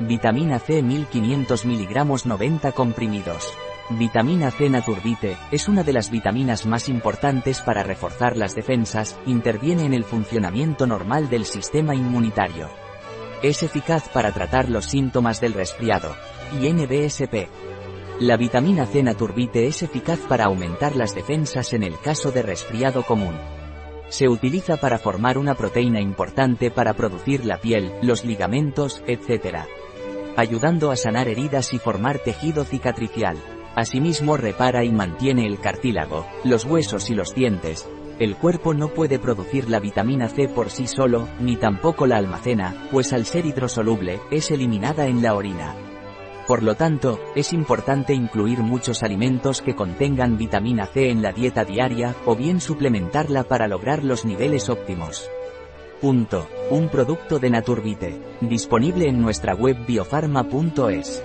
Vitamina C 1500 mg 90 comprimidos. Vitamina C Naturbite, es una de las vitaminas más importantes para reforzar las defensas, interviene en el funcionamiento normal del sistema inmunitario. Es eficaz para tratar los síntomas del resfriado. Y NBSP. La vitamina C Naturbite es eficaz para aumentar las defensas en el caso de resfriado común. Se utiliza para formar una proteína importante para producir la piel, los ligamentos, etc. Ayudando a sanar heridas y formar tejido cicatricial. Asimismo repara y mantiene el cartílago, los huesos y los dientes. El cuerpo no puede producir la vitamina C por sí solo, ni tampoco la almacena, pues al ser hidrosoluble, es eliminada en la orina. Por lo tanto, es importante incluir muchos alimentos que contengan vitamina C en la dieta diaria, o bien suplementarla para lograr los niveles óptimos. Un producto de Naturbite. Disponible en nuestra web biofarma.es.